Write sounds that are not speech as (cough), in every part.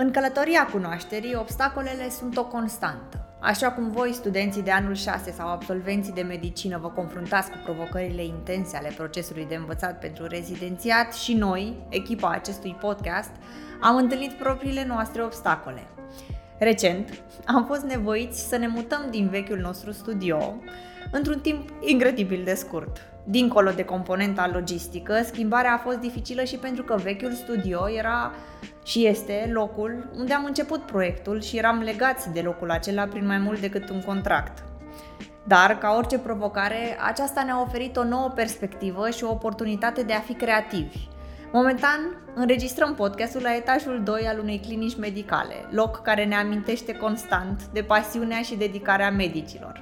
În călătoria cunoașterii, obstacolele sunt o constantă. Așa cum voi, studenții de anul 6 sau absolvenții de medicină, vă confruntați cu provocările intense ale procesului de învățat pentru rezidențiat și noi, echipa acestui podcast, am întâlnit propriile noastre obstacole. Recent, am fost nevoiți să ne mutăm din vechiul nostru studio într-un timp incredibil de scurt. Dincolo de componenta logistică, schimbarea a fost dificilă și pentru că vechiul studio era și este locul unde am început proiectul și eram legați de locul acela prin mai mult decât un contract. Dar, ca orice provocare, aceasta ne-a oferit o nouă perspectivă și o oportunitate de a fi creativi. Momentan, înregistrăm podcastul la etajul 2 al unei clinici medicale, loc care ne amintește constant de pasiunea și dedicarea medicilor.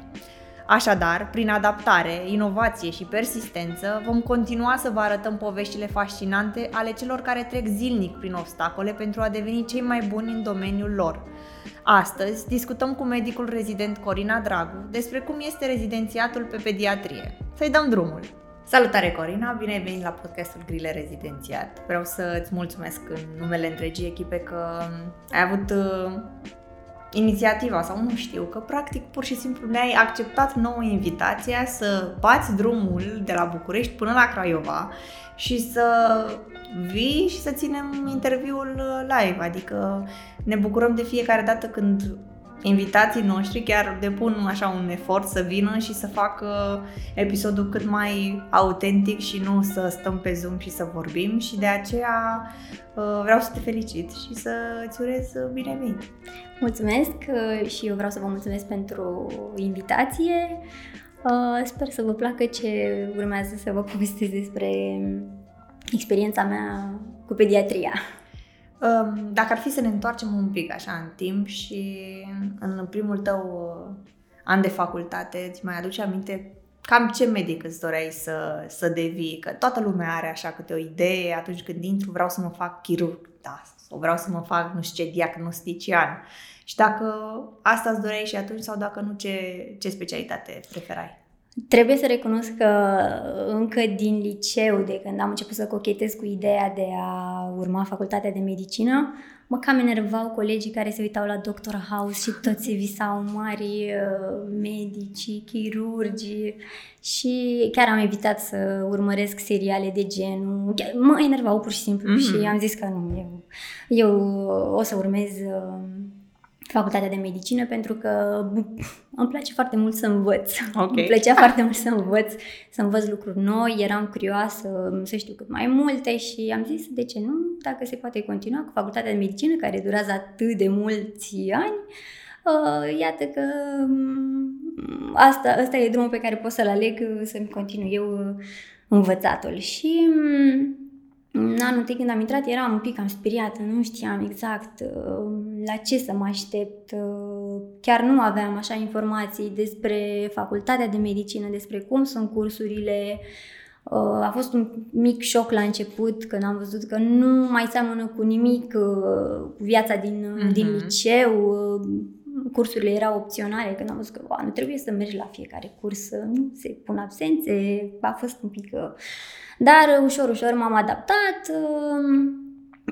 Așadar, prin adaptare, inovație și persistență, vom continua să vă arătăm poveștile fascinante ale celor care trec zilnic prin obstacole pentru a deveni cei mai buni în domeniul lor. Astăzi discutăm cu medicul rezident Corina Dragu despre cum este rezidențiatul pe pediatrie. Să-i dăm drumul! Salutare Corina, bine ai venit la podcastul Grile Rezidențiat. Vreau să îți mulțumesc în numele întregii echipe că ai avut uh, inițiativa sau nu știu, că practic pur și simplu ne-ai acceptat nouă invitația să bați drumul de la București până la Craiova și să vii și să ținem interviul live, adică ne bucurăm de fiecare dată când invitații noștri chiar depun așa un efort să vină și să facă episodul cât mai autentic și nu să stăm pe Zoom și să vorbim și de aceea uh, vreau să te felicit și să îți urez bine venit. Mulțumesc uh, și eu vreau să vă mulțumesc pentru invitație. Uh, sper să vă placă ce urmează să vă povestesc despre experiența mea cu pediatria. Um, dacă ar fi să ne întoarcem un pic așa în timp și în primul tău uh, an de facultate, îți mai aduce aminte cam ce medic îți doreai să, să devii? Că toată lumea are așa câte o idee atunci când intru, vreau să mă fac chirurg, da, sau vreau să mă fac nu știu ce diagnostician. Și dacă asta îți doreai și atunci sau dacă nu, ce, ce specialitate preferai? Trebuie să recunosc că încă din liceu, de când am început să cochetez cu ideea de a urma facultatea de medicină, mă cam enervau colegii care se uitau la Doctor House și toți se visau mari uh, medici, chirurgi și chiar am evitat să urmăresc seriale de genul. Mă enervau pur și simplu mm-hmm. și am zis că nu, eu, eu o să urmez uh, facultatea de medicină pentru că îmi place foarte mult să învăț. Okay. Îmi plăcea foarte mult să învăț, să învăț lucruri noi, eram curioasă să știu cât mai multe și am zis de ce nu, dacă se poate continua cu facultatea de medicină care durează atât de mulți ani. Uh, iată că um, asta, asta e drumul pe care pot să-l aleg să-mi continui eu învățatul. Și um, în anul întâi când am intrat eram un pic cam speriată, nu știam exact uh, la ce să mă aștept. Uh, chiar nu aveam așa informații despre facultatea de medicină, despre cum sunt cursurile. Uh, a fost un mic șoc la început când am văzut că nu mai seamănă cu nimic cu viața din, uh-huh. din liceu. Cursurile erau opționale când am văzut că nu trebuie să mergi la fiecare curs, nu se pun absențe. A fost un pic... Dar ușor, ușor m-am adaptat, um,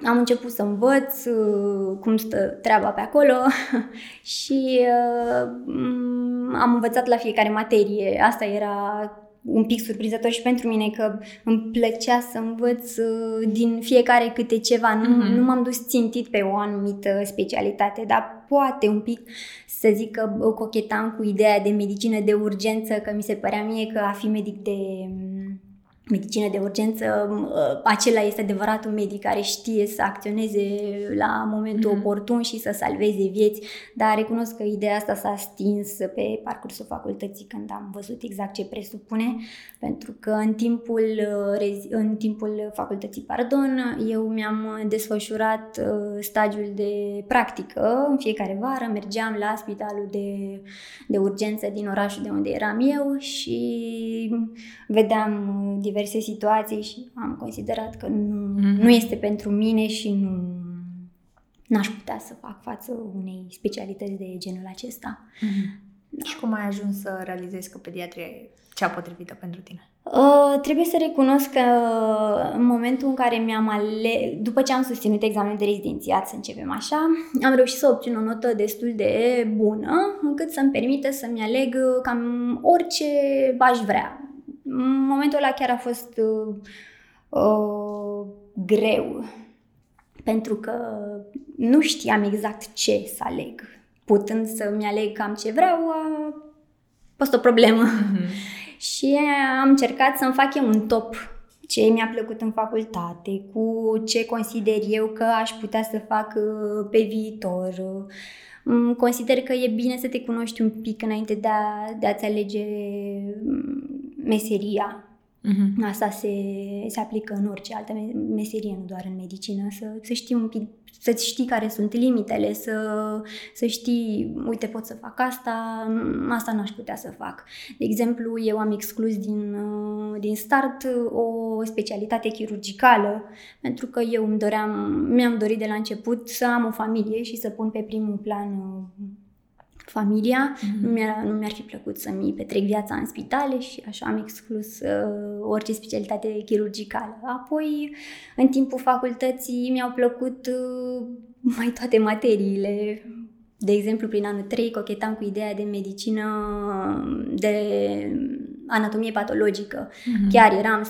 am început să învăț uh, cum stă treaba pe acolo (laughs) și uh, am învățat la fiecare materie. Asta era un pic surprinzător și pentru mine că îmi plăcea să învăț uh, din fiecare câte ceva. Nu, mm-hmm. nu m-am dus țintit pe o anumită specialitate, dar poate un pic să zic că cochetam cu ideea de medicină de urgență, că mi se părea mie că a fi medic de medicină de urgență, ă, acela este adevărat un medic care știe să acționeze la momentul mm-hmm. oportun și să salveze vieți, dar recunosc că ideea asta s-a stins pe parcursul facultății când am văzut exact ce presupune, pentru că în timpul, ă, în timpul facultății, pardon, eu mi-am desfășurat ă, stagiul de practică în fiecare vară, mergeam la spitalul de, de urgență din orașul de unde eram eu și vedeam diverse situații și am considerat că nu, mm-hmm. nu este pentru mine și nu n-aș putea să fac față unei specialități de genul acesta. Mm-hmm. Da. Și cum ai ajuns să realizezi că pediatria e cea potrivită pentru tine? Uh, trebuie să recunosc că în momentul în care mi-am ales, după ce am susținut examenul de rezidențiat, să începem așa, am reușit să obțin o notă destul de bună, încât să-mi permită să-mi aleg cam orice aș vrea. În momentul ăla chiar a fost uh, uh, greu, pentru că nu știam exact ce să aleg. Putând să-mi aleg cam ce vreau, a fost o problemă. Mm-hmm. (laughs) și am încercat să-mi fac eu un top ce mi-a plăcut în facultate, cu ce consider eu că aș putea să fac uh, pe viitor. Mm, consider că e bine să te cunoști un pic înainte de, a, de a-ți alege mm, meseria Uh-huh. Asta se, se aplică în orice altă meserie, nu doar în medicină, să, să știi un pic, să știi care sunt limitele, să, să știi, uite, pot să fac asta, asta n-aș putea să fac. De exemplu, eu am exclus din, din start o specialitate chirurgicală, pentru că eu îmi doream, mi-am dorit de la început să am o familie și să pun pe primul plan familia. Mm-hmm. Nu, mi-ar, nu mi-ar fi plăcut să-mi petrec viața în spitale și așa am exclus uh, orice specialitate chirurgicală. Apoi, în timpul facultății, mi-au plăcut uh, mai toate materiile. De exemplu, prin anul 3 cochetam cu ideea de medicină, de anatomie patologică. Mm-hmm. Chiar eram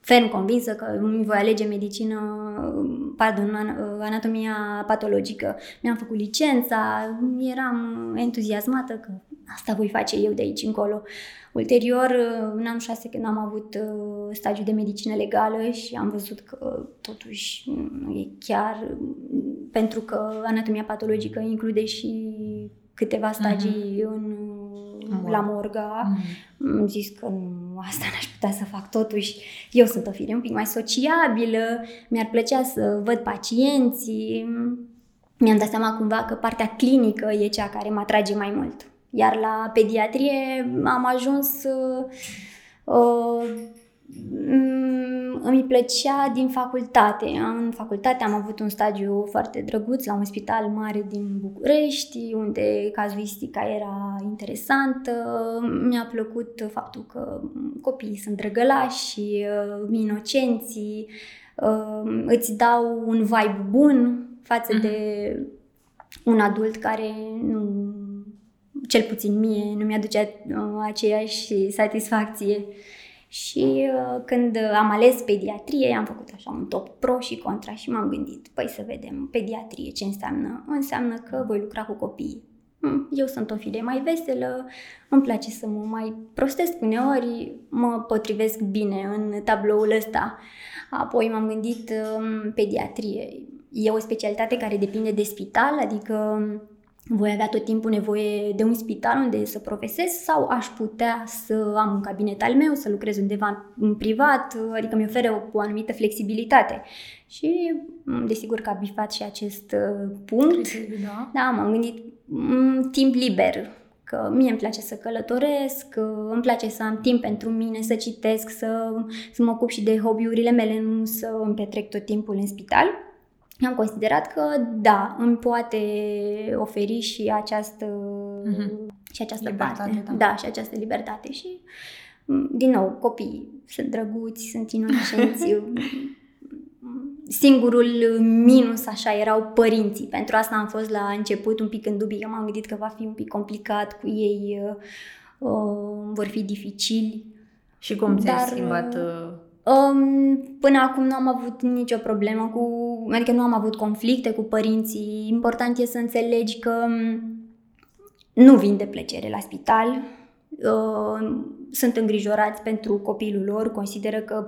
ferm convinsă că îmi voi alege medicină, pardon, anatomia patologică. Mi-am făcut licența, eram entuziasmată că asta voi face eu de aici încolo. Ulterior, în anul 6, când am avut uh, stagiul de medicină legală și am văzut că totuși nu e chiar, pentru că anatomia patologică include și câteva stagii uh-huh. în Mor. la Morga. Mm. Am zis că nu, asta n-aș putea să fac totuși. Eu sunt o fire un pic mai sociabilă, mi-ar plăcea să văd pacienții. Mi-am dat seama cumva că partea clinică e cea care mă atrage mai mult. Iar la pediatrie am ajuns uh, uh, îmi plăcea din facultate. În facultate am avut un stagiu foarte drăguț la un spital mare din București, unde cazuistica era interesantă. Mi-a plăcut faptul că copiii sunt drăgălași, uh, inocenții, uh, îți dau un vibe bun față de un adult care nu, cel puțin mie, nu mi-aducea uh, aceeași satisfacție. Și uh, când am ales pediatrie, am făcut așa un top pro și contra și m-am gândit, păi să vedem, pediatrie ce înseamnă? Înseamnă că voi lucra cu copii. Hmm, eu sunt o fire mai veselă, îmi place să mă mai prostesc uneori, mă potrivesc bine în tabloul ăsta. Apoi m-am gândit um, pediatrie. E o specialitate care depinde de spital, adică voi avea tot timpul nevoie de un spital unde să profesez sau aș putea să am un cabinet al meu, să lucrez undeva în privat, adică mi oferă o, o anumită flexibilitate. Și mm, desigur că a bifat și acest uh, punct. Da, da m-am gândit mm, timp liber, că mie îmi place să călătoresc, îmi place să am timp pentru mine, să citesc, să, să mă ocup și de hobby-urile mele, nu să îmi petrec tot timpul în spital am considerat că da, îmi poate oferi și această, mm-hmm. și această libertate, parte. Da. da, și această libertate. Și, din nou, copiii sunt drăguți, sunt inocenți. (laughs) Singurul minus așa erau părinții. Pentru asta am fost la început un pic în dubii. Eu m-am gândit că va fi un pic complicat cu ei, uh, vor fi dificili. Și cum ți-ai schimbat uh Um, până acum nu am avut nicio problemă cu, adică nu am avut conflicte cu părinții. Important e să înțelegi că um, nu vin de plăcere la spital, uh, sunt îngrijorați pentru copilul lor, consideră că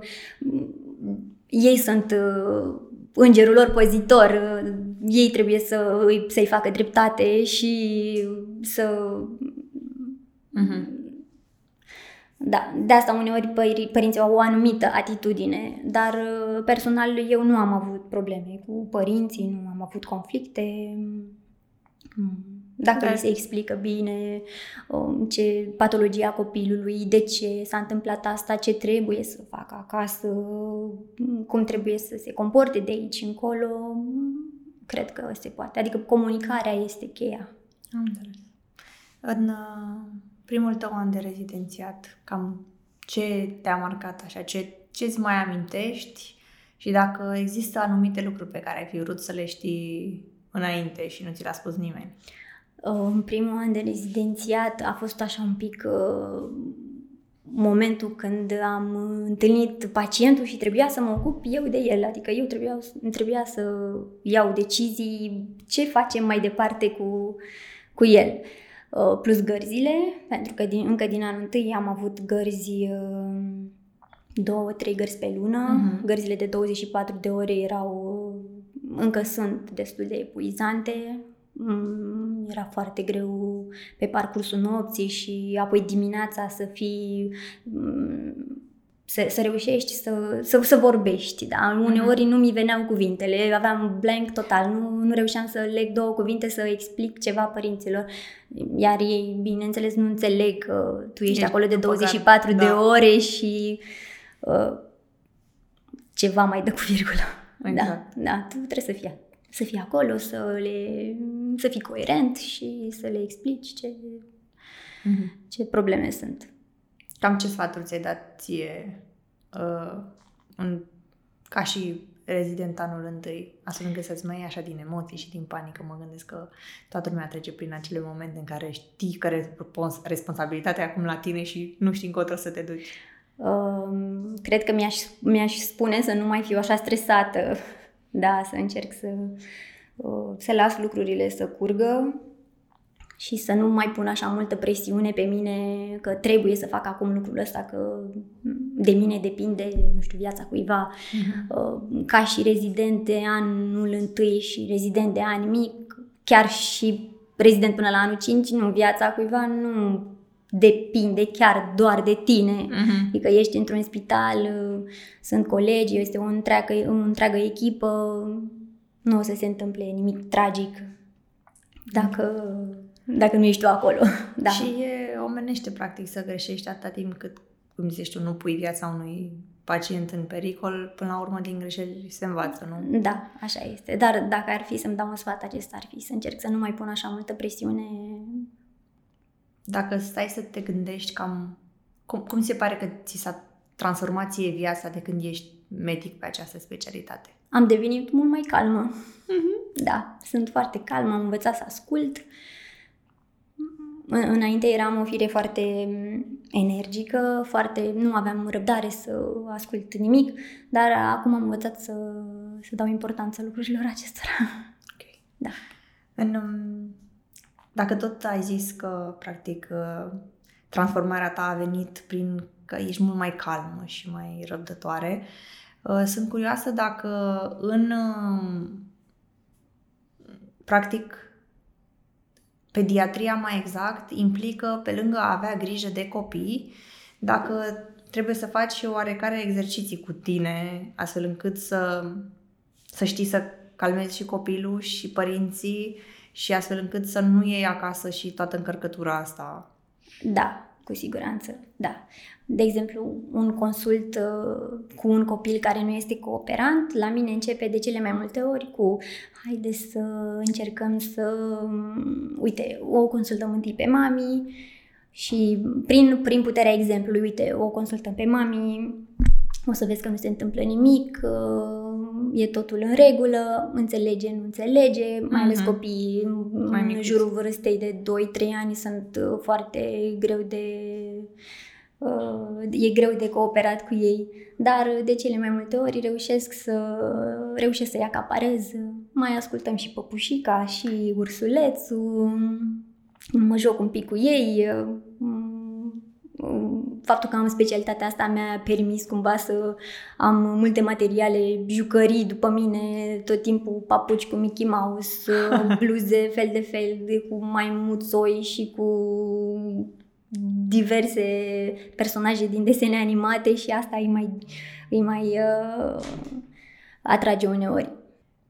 um, ei sunt uh, îngerul lor păzitor, uh, ei trebuie să, să-i facă dreptate și să uh-huh. Da, de asta uneori părinții au o anumită atitudine, dar uh, personal eu nu am avut probleme cu părinții, nu am avut conflicte. Mm. Dacă da. se explică bine um, ce patologia copilului, de ce s-a întâmplat asta, ce trebuie să facă acasă, mm, cum trebuie să se comporte de aici încolo, mm, cred că se poate. Adică comunicarea este cheia. Am înțeles. În uh, primul tău an de rezidențiat, cam ce te-a marcat așa, ce, ce-ți mai amintești și dacă există anumite lucruri pe care ai fi vrut să le știi înainte și nu ți le-a spus nimeni. În primul an de rezidențiat a fost așa un pic uh, momentul când am întâlnit pacientul și trebuia să mă ocup eu de el, adică eu trebuia, trebuia să iau decizii ce facem mai departe cu, cu el. Uh, plus gărzile, pentru că din, încă din anul întâi am avut gărzi uh, două, trei gărzi pe lună. Uh-huh. Gărzile de 24 de ore erau, încă sunt destul de epuizante. Mm, era foarte greu pe parcursul nopții și apoi dimineața să fii mm, să, să reușești să, să, să vorbești, da? Mhm. Uneori nu mi veneau cuvintele, aveam blank total, nu, nu reușeam să leg două cuvinte să explic ceva părinților, iar ei, bineînțeles, nu înțeleg că tu ești, ești acolo de 24 da. de ore și uh, ceva mai dă cu virgulă. Exact. Da, da, tu trebuie să fii, să fii acolo, să, le, să fii coerent și să le explici ce, mm-hmm. ce probleme sunt. Cam ce sfaturi ți-ai dat ție uh, în, ca și rezident anul întâi, astfel încât să-ți mai așa din emoții și din panică. Mă gândesc că toată lumea trece prin acele momente în care știi că responsabilitatea e acum la tine și nu știi încotro să te duci. Uh, cred că mi-aș, mi-aș spune să nu mai fiu așa stresată, (laughs) da, să încerc să, uh, să las lucrurile să curgă și să nu mai pun așa multă presiune pe mine că trebuie să fac acum lucrul ăsta, că de mine depinde, nu știu, viața cuiva. Uh-huh. Ca și rezident de anul întâi și rezident de an mic, chiar și rezident până la anul 5, nu, viața cuiva nu depinde chiar doar de tine. Uh-huh. Adică ești într-un spital, sunt colegi, este o întreagă, o întreagă echipă, nu o să se întâmple nimic tragic dacă dacă nu ești tu acolo. da. Și e omenește, practic, să greșești atâta timp cât, cum zici tu, nu pui viața unui pacient în pericol, până la urmă din greșeli se învață, nu? Da, așa este. Dar dacă ar fi să-mi dau un sfat, acesta ar fi să încerc să nu mai pun așa multă presiune. Dacă stai să te gândești cam... Cum, cum se pare că ți s-a transformat ție viața de când ești medic pe această specialitate? Am devenit mult mai calmă. Mm-hmm. Da, sunt foarte calmă, am învățat să ascult. Uh, Înainte eram o fire foarte mm, energică, foarte, nu aveam răbdare să ascult nimic, dar acum am învățat să, să dau importanță lucrurilor acestora. Ok. Da. În, um, dacă tot ai zis că, practic, uh, transformarea ta a venit prin că ești mult mai calmă și mai răbdătoare, uh, sunt curioasă dacă în, um, practic, Pediatria, mai exact, implică, pe lângă a avea grijă de copii, dacă trebuie să faci și oarecare exerciții cu tine, astfel încât să, să știi să calmezi și copilul și părinții și astfel încât să nu iei acasă și toată încărcătura asta. Da, cu siguranță, da. De exemplu, un consult uh, cu un copil care nu este cooperant, la mine începe de cele mai multe ori cu haide să încercăm să, um, uite, o consultăm întâi pe mami și prin, prin puterea exemplului, uite, o consultăm pe mami, o să vezi că nu se întâmplă nimic, uh, e totul în regulă, înțelege, nu înțelege, mai uh-huh. ales mhm. copiii mai în jurul vârstei de 2-3 ani sunt uh, foarte greu de uh, e greu de cooperat cu ei, dar de cele mai multe ori reușesc să reușesc să-i acaparez. Mai ascultăm și păpușica și ursulețul, mă joc un pic cu ei, faptul că am specialitatea asta mi-a permis cumva să am multe materiale, jucării după mine, tot timpul papuci cu Mickey Mouse, (laughs) bluze fel de fel, de, cu maimuțoi și cu diverse personaje din desene animate și asta îi mai, îi mai uh, atrage uneori.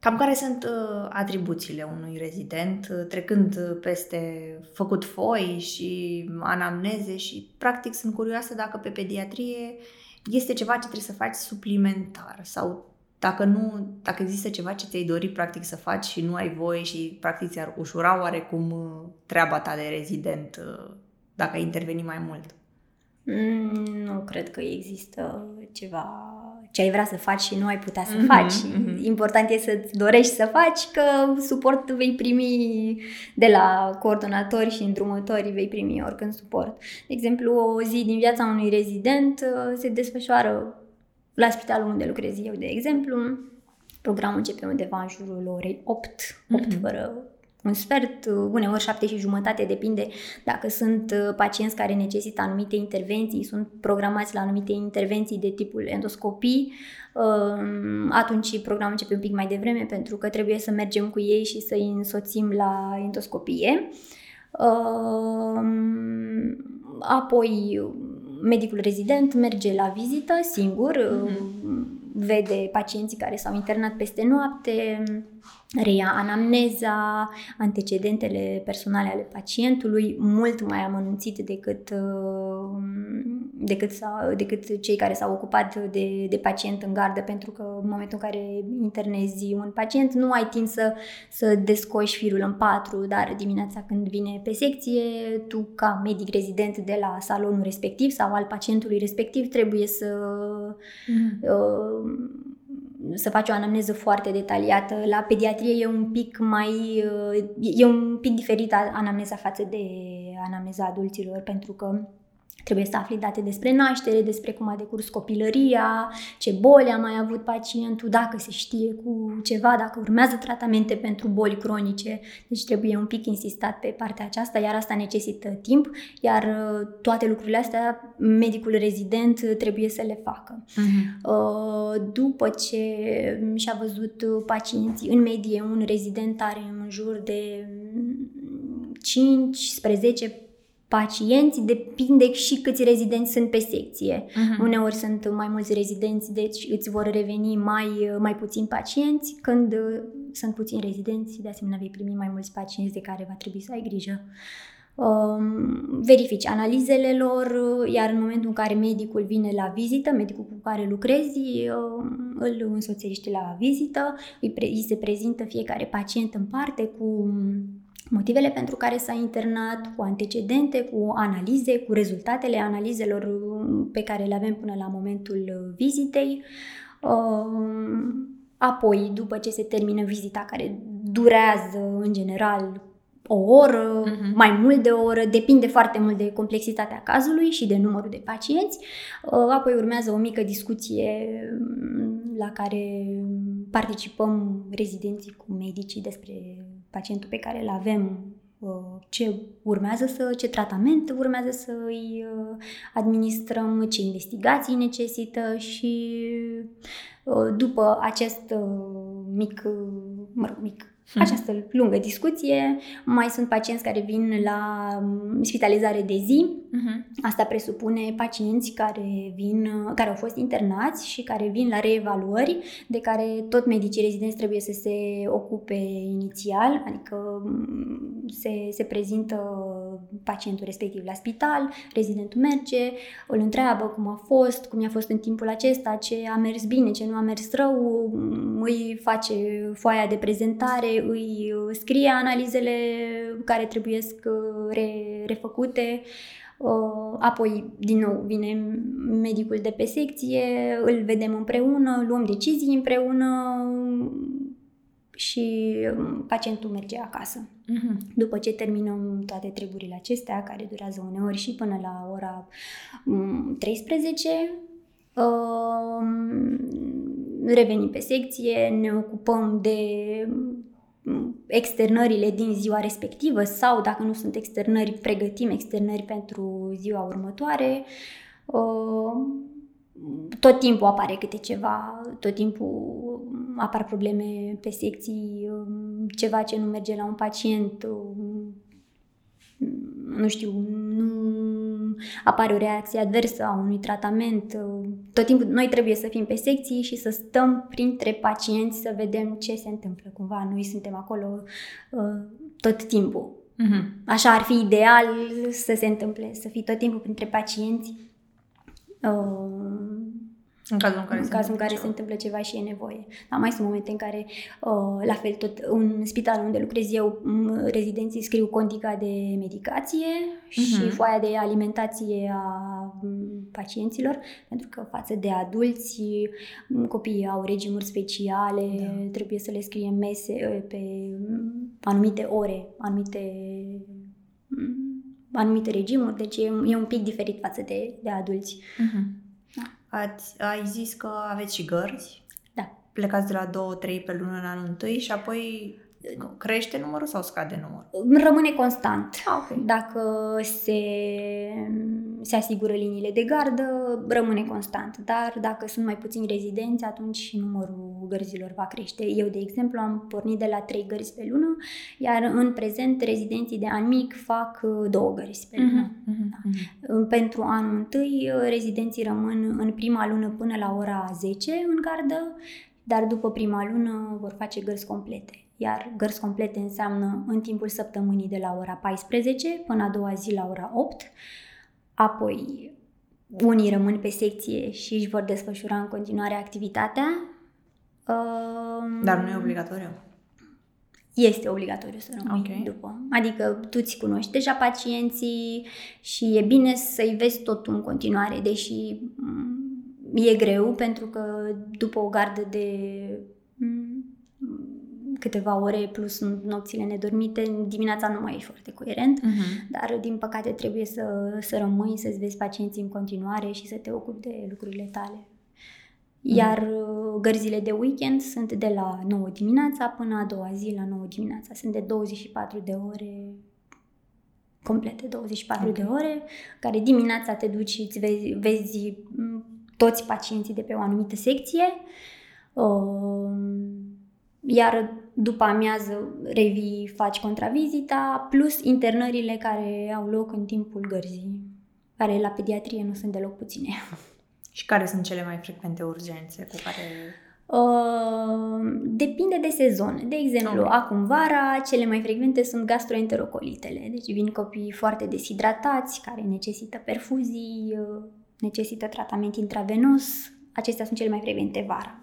Cam care sunt uh, atribuțiile unui rezident, uh, trecând uh, peste făcut foi și anamneze și practic sunt curioasă dacă pe pediatrie este ceva ce trebuie să faci suplimentar sau dacă nu, dacă există ceva ce ți-ai dori practic să faci și nu ai voie și practic ți-ar ușura oarecum treaba ta de rezident dacă ai interveni mai mult. Mm, nu cred că există ceva ce ai vrea să faci și nu ai putea să mm-hmm, faci. Mm-hmm. Important e să-ți dorești să faci, că suport vei primi de la coordonatori și îndrumători, vei primi oricând suport. De exemplu, o zi din viața unui rezident uh, se desfășoară la spitalul unde lucrez eu, de exemplu. Programul începe undeva în jurul orei 8, 8 mm-hmm. fără un sfert, uneori șapte și jumătate, depinde dacă sunt uh, pacienți care necesită anumite intervenții, sunt programați la anumite intervenții de tipul endoscopii, um, atunci programul începe un pic mai devreme pentru că trebuie să mergem cu ei și să îi însoțim la endoscopie. Um, apoi medicul rezident merge la vizită singur, mm-hmm. vede pacienții care s-au internat peste noapte, reia anamneza, antecedentele personale ale pacientului, mult mai amănunțit decât, uh, decât, sau, decât cei care s-au ocupat de, de pacient în gardă, pentru că în momentul în care internezi un pacient nu ai timp să, să descoși firul în patru, dar dimineața când vine pe secție, tu ca medic rezident de la salonul respectiv sau al pacientului respectiv trebuie să mm. uh, să faci o anamneză foarte detaliată. La pediatrie e un pic mai, e un pic diferită anamneza față de anamneza adulților, pentru că Trebuie să afli date despre naștere, despre cum a decurs copilăria, ce boli a mai avut pacientul, dacă se știe cu ceva, dacă urmează tratamente pentru boli cronice. Deci trebuie un pic insistat pe partea aceasta, iar asta necesită timp, iar uh, toate lucrurile astea medicul rezident trebuie să le facă. Uh-huh. După ce și-a văzut pacienții, în medie un rezident are în jur de 5 spre 10 pacienți, depinde și câți rezidenți sunt pe secție. Uh-huh. Uneori sunt mai mulți rezidenți, deci îți vor reveni mai, mai puțini pacienți. Când uh, sunt puțini rezidenți, de asemenea vei primi mai mulți pacienți de care va trebui să ai grijă. Um, verifici analizele lor, uh, iar în momentul în care medicul vine la vizită, medicul cu care lucrezi, um, îl însoțești la vizită, îi, pre- îi se prezintă fiecare pacient în parte cu motivele pentru care s-a internat, cu antecedente, cu analize, cu rezultatele analizelor pe care le avem până la momentul vizitei. Um, apoi, după ce se termină vizita, care durează în general o oră, uh-huh. mai mult de o oră, depinde foarte mult de complexitatea cazului și de numărul de pacienți. Uh, apoi urmează o mică discuție mm, la care participăm rezidenții cu medicii despre pacientul pe care îl avem, uh, ce urmează să, ce tratament urmează să îi uh, administrăm, ce investigații necesită și după acest mic, mă rog, mic Mhm. Această lungă discuție. Mai sunt pacienți care vin la mm, spitalizare de zi. Uh-huh. Asta presupune pacienți care vin, care au fost internați și care vin la reevaluări, de care tot medicii rezidenți trebuie să se ocupe inițial, adică mm, se, se prezintă pacientul respectiv la spital, rezidentul merge, îl întreabă cum a fost, cum i-a fost în timpul acesta, ce a mers bine, ce nu a mers rău, îi face foaia de prezentare, îi scrie analizele care trebuie re, refăcute, uh, apoi din nou vine medicul de pe secție, îl vedem împreună, luăm decizii împreună și um, pacientul merge acasă. Uh-huh. După ce terminăm toate treburile acestea, care durează uneori și până la ora 13, um, revenim pe secție, ne ocupăm de externările din ziua respectivă sau, dacă nu sunt externări, pregătim externări pentru ziua următoare. Uh, tot timpul apare câte ceva, tot timpul apar probleme pe secții, um, ceva ce nu merge la un pacient, um, nu știu, nu apare o reacție adversă a unui tratament. Tot timpul noi trebuie să fim pe secții și să stăm printre pacienți să vedem ce se întâmplă. Cumva noi suntem acolo uh, tot timpul. Uh-huh. Așa ar fi ideal să se întâmple, să fii tot timpul printre pacienți. Uh, În cazul în care, în se, cazul în care ceva. se întâmplă ceva și e nevoie. Dar mai sunt momente în care, uh, la fel, tot în spitalul unde lucrez eu, m- rezidenții scriu condica de medicație și Mhm. foaia de alimentație a m, pacienților, pentru că față de adulți, m, copiii au regimuri speciale, Da. trebuie să le scrie mese uh, pe m, anumite ore, anumite m, anumite regimuri, deci e, e un pic diferit față de, de adulți. Mhm. Da. Ați, ai zis că aveți și gărzi? Da. Plecați de la 2-3 pe lună în anul întâi și apoi crește numărul sau scade numărul? Rămâne constant. Ah, ok. Dacă se, se asigură liniile de gardă, rămâne constant. Dar dacă sunt mai puțini rezidenți, atunci și numărul gărzilor va crește. Eu, de exemplu, am pornit de la 3 gărzi pe lună, iar în prezent rezidenții de an mic fac uh, două gărzi pe lună. Mhm, mhm. Uh, Pentru anul întâi, uh, rezidenții rămân în prima lună până la ora 10 în gardă, dar după prima lună vor face gărzi complete. Iar gărzi complete înseamnă în timpul săptămânii de la ora 14 până a doua zi la ora 8. Apoi, unii rămân pe secție și își vor desfășura în continuare activitatea. Uh, Dar nu e obligatoriu. este obligatoriu să rămâi Ok. după. Adică tu ți cunoști deja pacienții și e bine să-i vezi totul în continuare, deși m, e greu pentru că după o gardă de m, câteva ore plus nopțile nedormite, dimineața nu mai ești foarte coerent, Mhm. dar din păcate trebuie să, să rămâi, să-ți vezi pacienții în continuare și să te ocupi de lucrurile tale. Iar uh, gărzile de weekend sunt de la 9 dimineața până a doua zi la 9 dimineața. Sunt de 24 de ore complete, 24 Ok. de ore, care dimineața te duci și îți vezi, vezi m, toți pacienții de pe o anumită secție, um, iar după amiază revii, faci contravizita, plus internările care au loc în timpul gărzii, care la pediatrie nu sunt deloc puține. (laughs) Și care sunt cele mai frecvente urgențe cu care... Uh, depinde de sezon. De exemplu, Ok. acum vara, cele mai frecvente sunt gastroenterocolitele. Deci vin copii foarte deshidratați, care necesită perfuzii, uh, necesită tratament intravenos. Acestea sunt cele mai frecvente vara.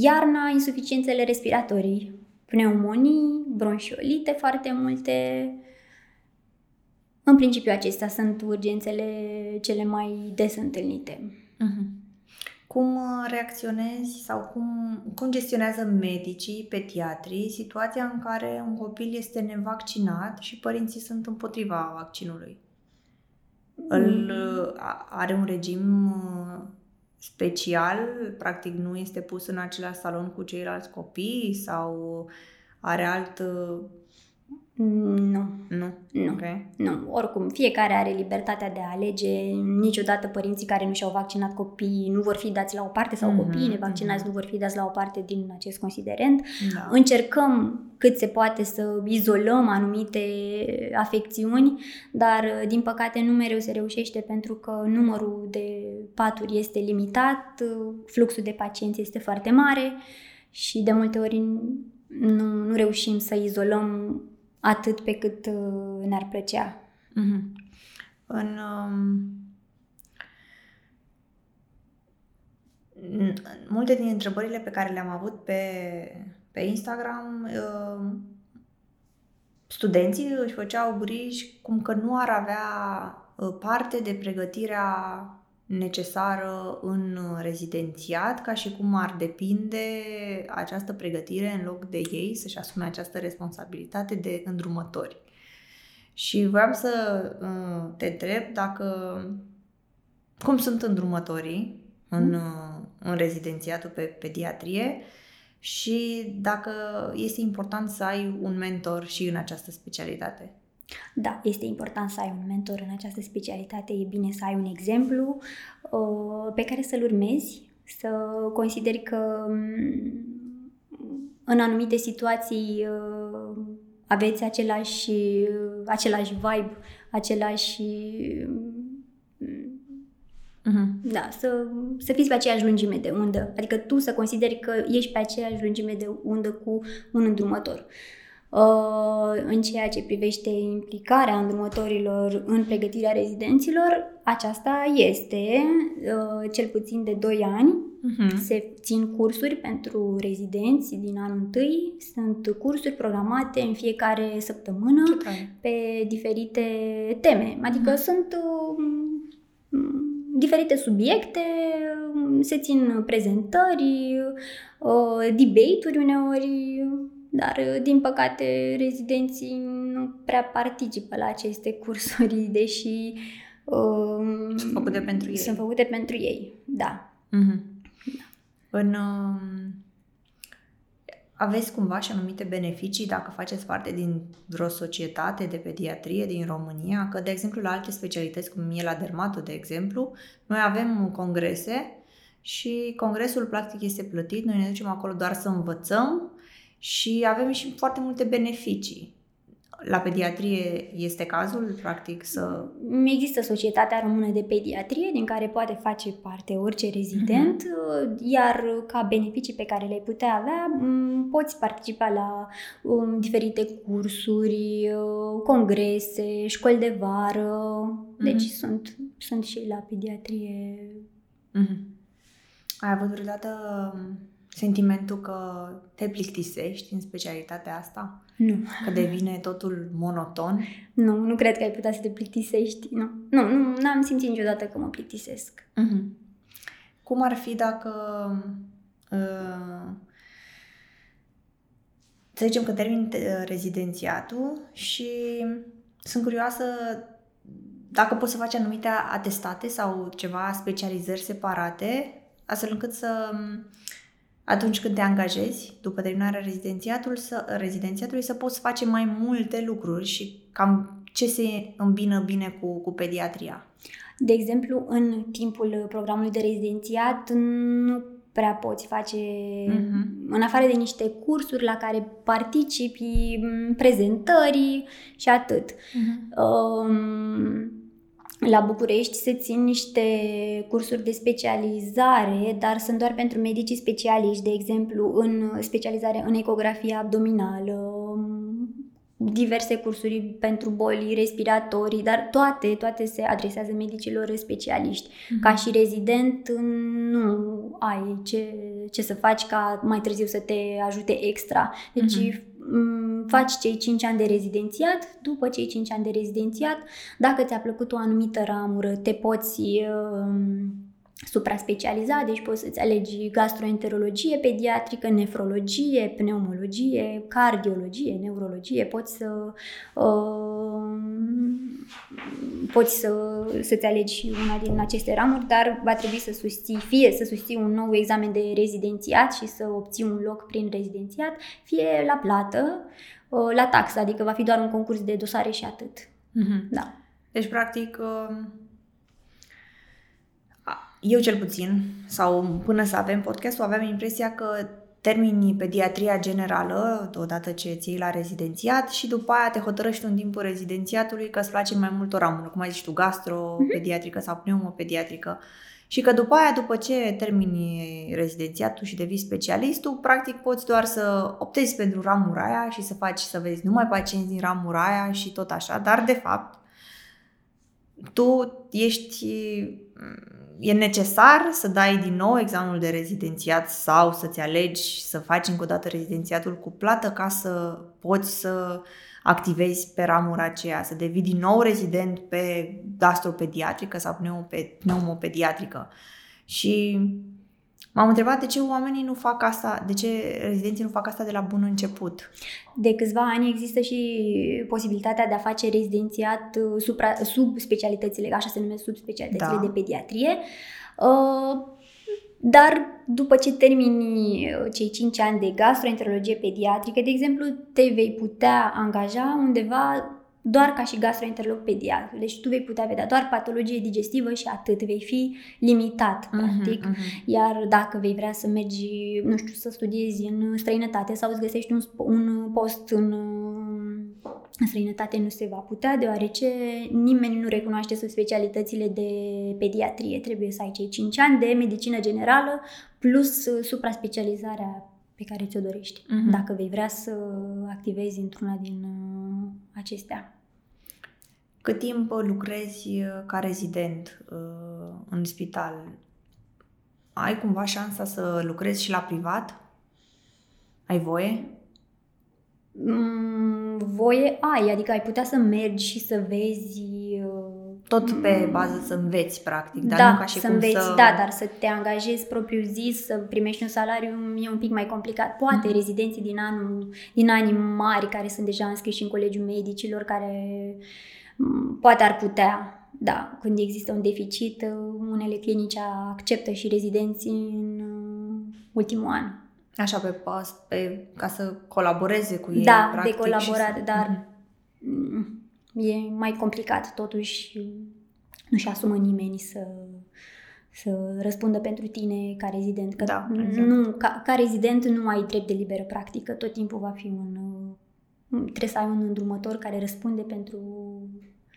Iarna, insuficiențele respiratorii, pneumonii, bronșiolite foarte multe. În principiu acestea sunt urgențele cele mai des întâlnite. Mhm. Cum uh, reacționezi sau cum, cum gestionează medicii, pediatrii, situația în care un copil este nevaccinat și părinții sunt împotriva vaccinului? Îl, uh, a- are un regim uh, special, practic nu este pus în același salon cu ceilalți copii sau are alt... uh, Nu, Nu? Nu. Ok. nu. Oricum, fiecare are libertatea de a alege. Niciodată părinții care nu și-au vaccinat copiii nu vor fi dați la o parte sau Mhm, copiii nevaccinați mhm. nu vor fi dați la o parte din acest considerent. Da. Încercăm cât se poate să izolăm anumite afecțiuni, dar din păcate nu mereu se reușește pentru că numărul de paturi este limitat, fluxul de pacienți este foarte mare și de multe ori nu, nu reușim să izolăm atât pe cât uh, ne-ar plăcea. Mhm. În, um, în multe din întrebările pe care le-am avut pe, pe Instagram, um, studenții își făceau griji cum că nu ar avea uh, parte de pregătirea necesară în uh, rezidențiat, ca și cum ar depinde această pregătire în loc de ei să-și asume această responsabilitate de îndrumători. Și vreau să uh, te întreb dacă cum sunt îndrumătorii în, uh, în rezidențiatul pe pediatrie și dacă este important să ai un mentor și în această specialitate. Da, este important să ai un mentor în această specialitate, e bine să ai un exemplu uh, pe care să-l urmezi, să consideri că um, în anumite situații uh, aveți același, uh, același vibe, același... Mhm. Da, să, să fiți pe aceeași lungime de undă. Adică tu să consideri că ești pe aceeași lungime de undă cu un îndrumător. Uh, în ceea ce privește implicarea îndrumătorilor în pregătirea rezidenților, aceasta este uh, cel puțin de 2 ani. Uh-huh. Se țin cursuri pentru rezidenți din anul întâi. Sunt cursuri programate în fiecare săptămână pe diferite teme. Adică uh-huh. sunt uh, diferite subiecte, se țin prezentări, debate-uri uneori, dar, uh, din păcate, rezidenții nu prea participă la aceste cursuri, (laughs) deși um, sunt făcute pentru ei. Sunt făcute pentru ei, da. Mm-hmm. da. În, um, aveți cumva și anumite beneficii dacă faceți parte din vreo societate de pediatrie din România? Că, de exemplu, la alte specialități, cum e la dermato, de exemplu, noi avem congrese și congresul practic este plătit, noi ne ducem acolo doar să învățăm și avem și foarte multe beneficii. La pediatrie este cazul, practic, să... Există Societatea Română de Pediatrie, din care poate face parte orice rezident, uh-huh. iar ca beneficii pe care le-ai putea avea, poți participa la um, diferite cursuri, uh, congrese, școli de vară, uh-huh. deci sunt, sunt și la pediatrie. Uh-huh. Ai avut vreodată um, sentimentul că te plictisești în specialitatea asta? Nu. Că devine totul monoton? Nu, nu cred că ai putea să te plictisești. Nu, nu, nu am simțit niciodată că mă plictisesc. Uh-huh. Cum ar fi dacă uh, să zicem că termin uh, rezidențiatul și sunt curioasă dacă poți să faci anumite atestate sau ceva specializări separate, astfel încât să atunci când te angajezi, după terminarea rezidențiatului, să, rezidențiatului, să poți face mai multe lucruri și cam ce se îmbină bine cu, cu pediatria. De exemplu, în timpul programului de rezidențiat nu prea poți face, uh-huh. în afară de niște cursuri la care participi, prezentări și atât. Uh-huh. Um, la București se țin niște cursuri de specializare, dar sunt doar pentru medicii specialiști, de exemplu, în specializare în ecografie abdominală, diverse cursuri pentru boli respiratorii, dar toate, toate se adresează medicilor specialiști. Mm-hmm. Ca și rezident nu ai ce, ce să faci ca mai târziu să te ajute extra. Deci mm-hmm faci cei 5 ani de rezidențiat, după cei 5 ani de rezidențiat, dacă ți-a plăcut o anumită ramură, te poți uh, supra-specializa, deci poți să-ți alegi gastroenterologie pediatrică, nefrologie, pneumologie, cardiologie, neurologie, poți să uh, poți să, să-ți alegi una din aceste ramuri, dar va trebui să susții, fie să susții un nou examen de rezidențiat și să obții un loc prin rezidențiat, fie la plată, uh, la taxă, adică va fi doar un concurs de dosare și atât. Mm-hmm. Da. Deci, practic, uh eu cel puțin, sau până să avem podcastul, aveam impresia că termini pediatria generală, odată ce ții la rezidențiat și după aia te hotărăști în timpul rezidențiatului că îți place mai mult o ramură, cum ai zis tu, gastro-pediatrică sau pneumopediatrică. Și că după aia, după ce termini rezidențiatul și devii specialist, tu practic poți doar să optezi pentru ramura aia și să faci, să vezi numai pacienți din ramura aia și tot așa, dar de fapt tu ești e necesar să dai din nou examenul de rezidențiat sau să-ți alegi să faci încă o dată rezidențiatul cu plată ca să poți să activezi pe ramura aceea, să devii din nou rezident pe gastropediatrică sau pneumopediatrică. Și M-am întrebat de ce oamenii nu fac asta, de ce rezidenții nu fac asta de la bun început. De câțiva ani există și posibilitatea de a face rezidențiat uh, supra, sub specialitățile, așa se numesc, sub specialitățile da. de pediatrie. Uh, dar după ce termini uh, cei 5 ani de gastroenterologie pediatrică, de exemplu, te vei putea angaja undeva doar ca și gastroenterolog pediatru. Deci tu vei putea vedea doar patologie digestivă și atât, vei fi limitat, uh-huh, practic. Uh-huh. Iar dacă vei vrea să mergi, nu știu, să studiezi în străinătate sau îți găsești un, un post în, în străinătate, nu se va putea, deoarece nimeni nu recunoaște specialitățile de pediatrie. Trebuie să ai cei 5 ani de medicină generală plus supra-specializarea pe care ți-o dorești, Mhm. dacă vei vrea să activezi într-una din uh, acestea. Cât timp lucrezi uh, ca rezident uh, în spital? Ai cumva șansa să lucrezi și la privat? Ai voie? Mm, voie ai, adică ai putea să mergi și să vezi uh, Tot pe bază să înveți, practic, dar da, nu ca și să cum înveți, să... da, dar să te angajezi propriu zis, să primești un salariu e un pic mai complicat. Poate Mhm. rezidenții din anul, din anii mari care sunt deja înscriși în colegiul medicilor, care m, poate ar putea, da, când există un deficit, uh, unele clinici acceptă și rezidenții în uh, ultimul an. Așa, pe pas, pe, ca să colaboreze cu ei, da, practic. de colaborat, și să... dar Mhm. mm, e mai complicat totuși. Nu-și asumă nimeni să, să răspundă pentru tine ca rezident. Că Da, exact. nu, ca, ca rezident nu ai drept de liberă practică, tot timpul va fi un... uh, Trebuie să ai un îndrumător care răspunde pentru,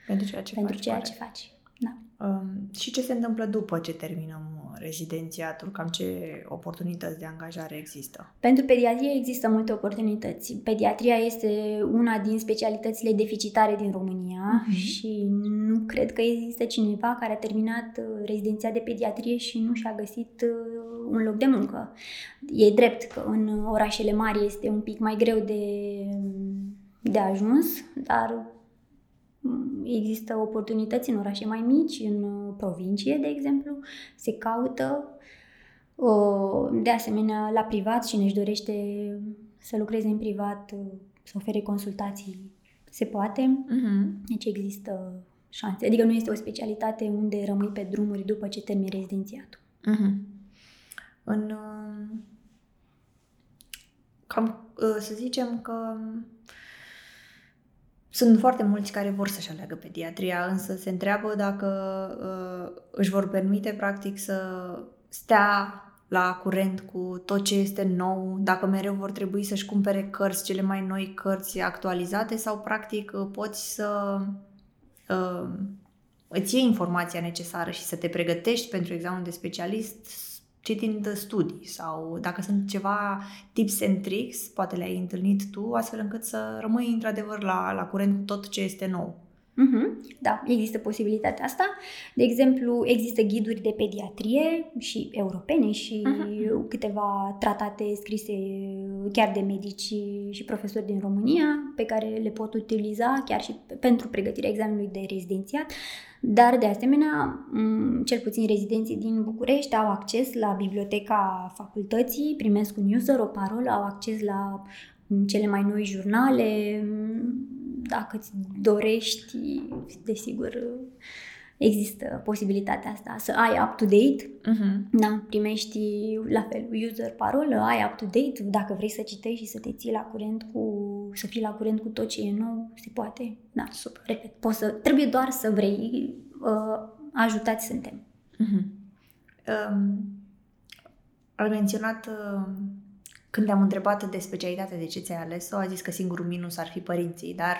Pentru ceea ce pentru faci, ceea corect. ce faci. Da. Um, și ce se întâmplă după ce terminăm uh, rezidențiatul? Cam ce oportunități de angajare există? Pentru pediatrie există multe oportunități. Pediatria este una din specialitățile deficitare din România Mhm. și nu cred că există cineva care a terminat uh, rezidenția de pediatrie și nu și-a găsit uh, un loc de muncă. E drept că în orașele mari este un pic mai greu de, de ajuns, dar mm, există oportunități în orașe mai mici, în uh, provincie, de exemplu, se caută Uh, De asemenea, la privat, cine își dorește să lucreze în privat, uh, să ofere consultații, se poate. Mm-hmm. Deci există șanse. Adică nu este o specialitate unde rămâi pe drumuri după ce termini rezidențiatul. Mm-hmm. În, uh, cam, uh, să zicem că sunt foarte mulți care vor să-și aleagă pediatria, însă se întreabă dacă uh, își vor permite practic să stea la curent cu tot ce este nou, dacă mereu vor trebui să-și cumpere cărți, cele mai noi cărți actualizate sau practic uh, poți să uh, îți iei informația necesară și să te pregătești pentru examenul de specialist citind studii sau dacă sunt ceva tips and tricks, poate le-ai întâlnit tu, astfel încât să rămâi într-adevăr la, la curent cu tot ce este nou. Mm-hmm. Da, există posibilitatea asta. De exemplu, există ghiduri de pediatrie și europene și Mhm. câteva tratate scrise chiar de medici și profesori din România pe care le pot utiliza chiar și pentru pregătirea examenului de rezidențiat. Dar, de asemenea, m, cel puțin rezidenții din București au acces la biblioteca facultății, primesc un user, o parolă, au acces la m, cele mai noi jurnale. M, Dacă îți dorești, desigur, există posibilitatea asta să ai up-to-date Uh-huh. da, primești la fel user, parolă, ai up-to-date, dacă vrei să citești și să te ții la curent cu, să fii la curent cu tot ce e nou, se poate. Da, Super. repet, poți să, trebuie doar să vrei, uh, ajutați suntem. Uh-huh. Um, ai menționat uh, când te-am întrebat de specialitate de ce ți-ai ales-o, a zis că singurul minus ar fi părinții, dar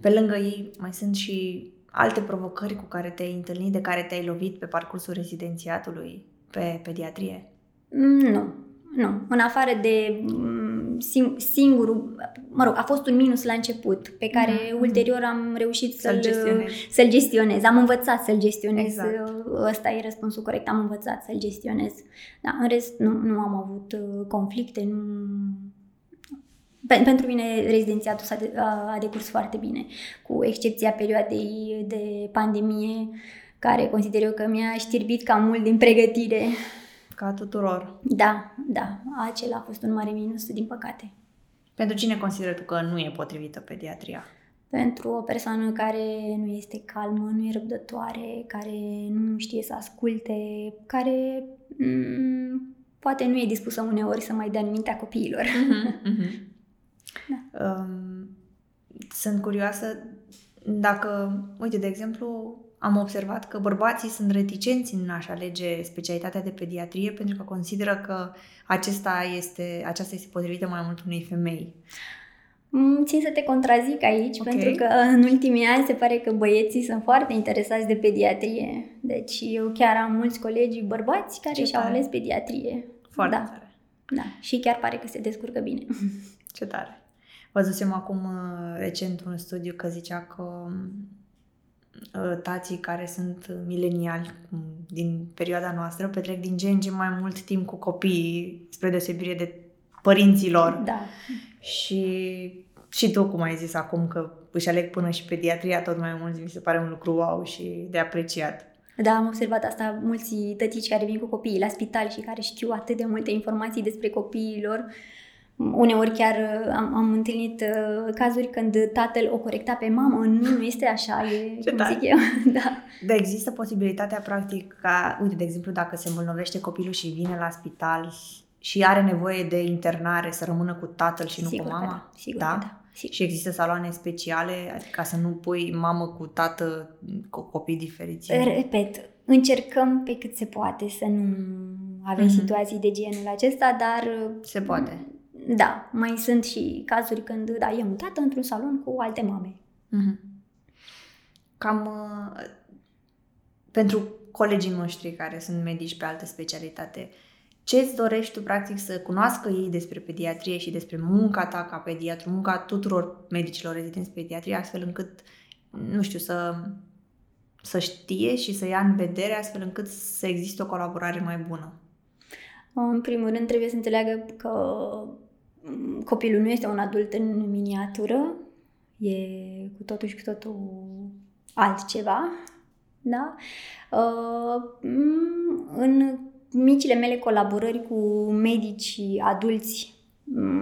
pe lângă ei mai sunt și alte provocări cu care te-ai întâlnit, de care te-ai lovit pe parcursul rezidențiatului pe pediatrie. Mm, Nu, nu. În afară de mm, sing- singurul, mă rog, a fost un minus la început, pe care Mhm. ulterior am reușit Să-l să-l, gestionezi. să-l gestionez. Am învățat să-l gestionez. Exact. Ăsta e răspunsul corect. Am învățat să-l gestionez. Da, în rest, nu, nu am avut uh, conflicte, nu... Pe- Pentru mine rezidențiatul s-a de, a, a decurs foarte bine, cu excepția perioadei de pandemie, care consider eu că mi-a știrbit cam mult din pregătire. Ca tuturor. Da, da, acela a fost un mare minus, din păcate. Pentru cine consideră tu că nu e potrivită pediatria? Pentru o persoană care nu este calmă, nu e răbdătoare, care nu știe să asculte, care m- poate nu e dispusă uneori să mai dea în mintea copiilor. Uh-huh. (laughs) Da. Um, sunt curioasă dacă, uite, de exemplu, am observat că bărbații sunt reticenți în a-și alege specialitatea de pediatrie pentru că consideră că acesta este, aceasta este potrivită mai mult unei femei. Mm, Țin să te contrazic aici, Ok. pentru că în ultimii ani se pare că băieții sunt foarte interesați de pediatrie. Deci eu chiar am mulți colegi bărbați care Ce și-au tare. ales pediatrie. Foarte da. tare. Da, și chiar pare că se descurcă bine. Ce tare! Văzusem acum uh, recent un studiu că zicea că uh, tații care sunt mileniali din perioada noastră petrec din ce în ce mai mult timp cu copiii, spre deosebire de părinților. Da. Și, și tu, cum ai zis acum, că își aleg până și pediatria tot mai mult, mi se pare un lucru wow și de apreciat. Da, am observat asta mulți tătici care vin cu copiii la spital și care știu atât de multe informații despre copiilor. Uneori chiar uh, am, am întâlnit uh, cazuri când tatăl o corecta pe mamă, nu, nu este așa, e, Ce cum tare. zic eu. (laughs) da. Dar există posibilitatea, practic, ca, uite, de exemplu, dacă se îmbolnăvește copilul și vine la spital și are nevoie de internare, să rămână cu tatăl și nu Sigur cu că mama? da, sigur da? că da. Sigur. Și există saloane speciale, adică ca să nu pui mamă cu tată cu copii diferiți? Repet, încercăm pe cât se poate să nu avem Mhm. situații de genul acesta, dar Se poate. Da, mai sunt și cazuri când da, e un tată într-un salon cu alte mame. Mhm. Cam uh, pentru colegii noștri care sunt medici pe altă specialitate, ce îți dorești tu, practic, să cunoască ei despre pediatrie și despre munca ta ca pediatru, munca tuturor medicilor rezidenți pediatrie, astfel încât, nu știu, să, să știe și să ia în vedere, astfel încât să existe o colaborare mai bună? În primul rând trebuie să înțeleagă că mm, copilul nu este un adult în miniatură, e cu totul și cu totul altceva, da? Uh, mm, În micile mele colaborări cu medici adulți mm,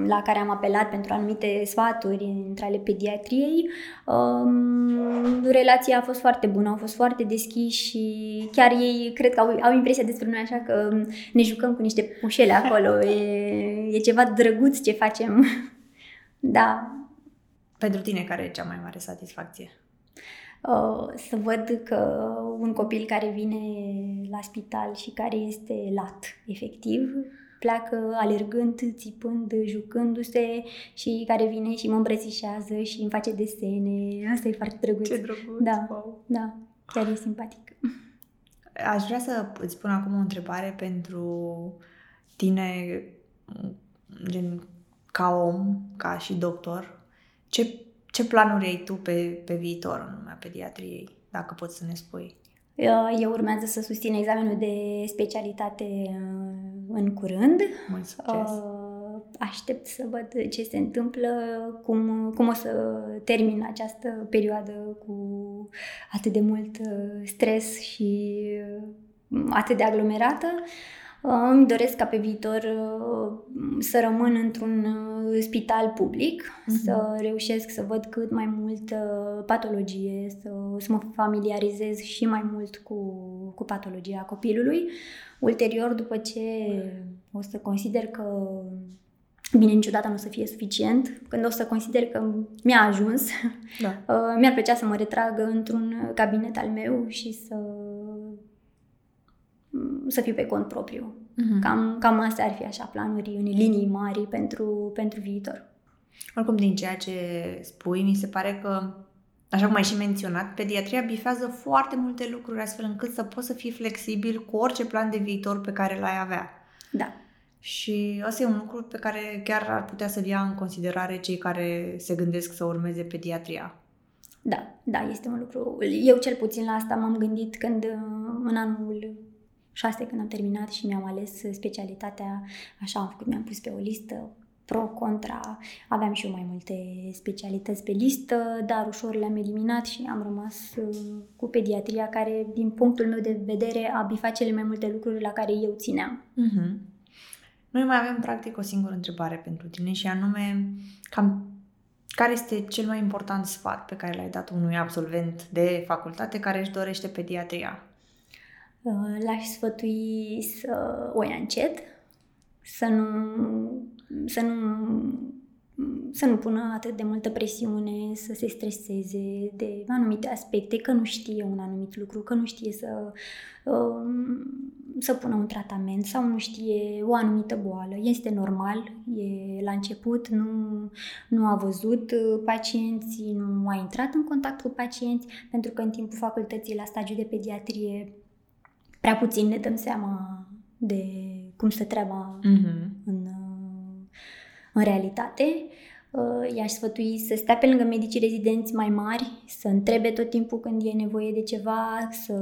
la care am apelat pentru anumite sfaturi între ale pediatriei, um, relația a fost foarte bună, au fost foarte deschiși și chiar ei cred că au, au impresia despre noi așa că ne jucăm cu niște pușele acolo, (laughs) e, e ceva drăguț ce facem. (laughs) Da, Pentru tine, care e cea mai mare satisfacție? Uh, să văd că un copil care vine la spital și care este lat, efectiv, pleacă alergând, țipând, jucându-se și care vine și mă îmbrățișează și îmi face desene. Asta e foarte drăguț. Ce drăguț! Da. Wow. Da, chiar e simpatic. Aș vrea să îți pun acum o întrebare pentru tine, gen ca om, ca și doctor. Ce, ce planuri ai tu pe, pe viitor în lumea pediatriei, dacă poți să ne spui? Uh, Eu urmează să susțin examenul de specialitate uh, în curând. Mult succes! Uh, Aștept să văd ce se întâmplă, cum, cum o să termin această perioadă cu atât de mult uh, stres și uh, atât de aglomerată. Uh, Îmi doresc ca pe viitor uh, să rămân într-un uh, spital public, Mhm. să reușesc să văd cât mai multă patologie, să, să mă familiarizez și mai mult cu, cu patologia copilului. Ulterior, după ce o să consider că Bine, niciodată nu o să fie suficient. Când o să consider că mi-a ajuns, Da. (laughs) uh, mi-ar plăcea să mă retrag într-un cabinet al meu și să, să fiu pe cont propriu. Mhm. Cam, cam astea ar fi așa planuri în linii mari pentru, pentru viitor. Oricum, din ceea ce spui, mi se pare că, așa cum ai și menționat, pediatria bifează foarte multe lucruri astfel încât să poți să fii flexibil cu orice plan de viitor pe care l-ai avea. Da, Și ăsta e un lucru pe care chiar ar putea să-l ia în considerare cei care se gândesc să urmeze pediatria. da, da, este un lucru. Eu cel puțin la asta m-am gândit când uh, în anul 6, când am terminat și mi-am ales specialitatea, așa am făcut, mi-am pus pe o listă pro, contra, aveam și eu mai multe specialități pe listă, dar ușor le-am eliminat și am rămas uh, cu pediatria care, din punctul meu de vedere, a bifat cele mai multe lucruri la care eu țineam. Mm-hmm. Noi mai avem practic o singură întrebare pentru tine și anume cam care este cel mai important sfat pe care l-ai dat unui absolvent de facultate care își dorește pediatria? Uh, L-aș sfătui să o ia încet, să nu, să nu, să nu pună atât de multă presiune, să se streseze de anumite aspecte, că nu știe un anumit lucru, că nu știe să, um, să pună un tratament sau nu știe o anumită boală. Este normal, e la început, nu, nu a văzut uh, pacienții, nu a intrat în contact cu pacienți, pentru că în timpul facultății la stagiu de pediatrie prea puțin ne dăm seama de cum stă treaba Mm-hmm. în, în realitate. Uh, i-aș sfătui să stea pe lângă medicii rezidenți mai mari, să întrebe tot timpul când e nevoie de ceva, să,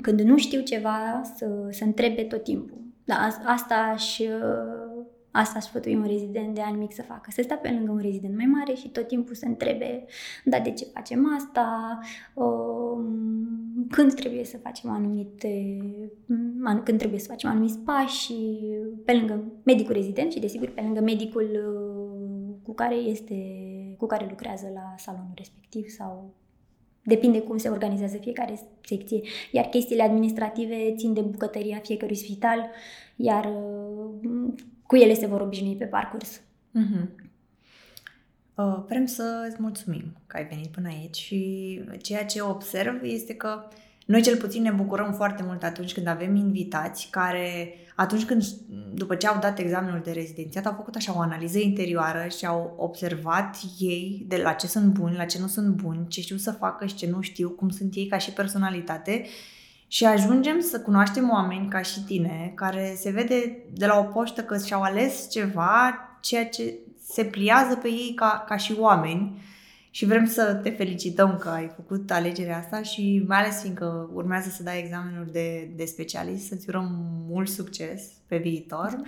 când nu știu ceva, să, să întrebe tot timpul. Da, asta și Asta aș sfătui un rezident de an mic să facă. Să stea pe lângă un rezident mai mare și tot timpul să întrebe, da, de ce facem asta, um, când trebuie să facem anumite, când trebuie să facem anumiți pași, pe lângă medicul rezident și, desigur, pe lângă medicul uh, cu care este, cu care lucrează la salonul respectiv sau Depinde cum se organizează fiecare secție. Iar chestiile administrative țin de bucătăria fiecărui spital, iar uh, cu ele se vor obișnui pe parcurs. Mm-hmm. Uh, vrem să îți mulțumim că ai venit până aici și ceea ce observ este că noi cel puțin ne bucurăm foarte mult atunci când avem invitați care atunci când, după ce au dat examenul de rezidențiat, au făcut așa o analiză interioară și au observat ei de la ce sunt buni, la ce nu sunt buni, ce știu să facă și ce nu știu, cum sunt ei ca și personalitate și ajungem să cunoaștem oameni ca și tine, care se vede de la o poștă că și-au ales ceva, ceea ce se pliază pe ei ca, ca și oameni. Și vrem să te felicităm că ai făcut alegerea asta și mai ales fiindcă urmează să dai examenul de, de specialist, să-ți urăm mult succes pe viitor.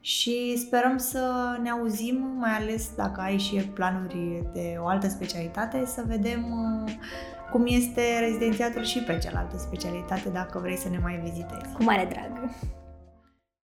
Și sperăm să ne auzim, mai ales dacă ai și planuri de o altă specialitate, să vedem uh, cum este rezidențiatul și pe cealaltă specialitate, dacă vrei să ne mai vizitezi. Cu mare drag!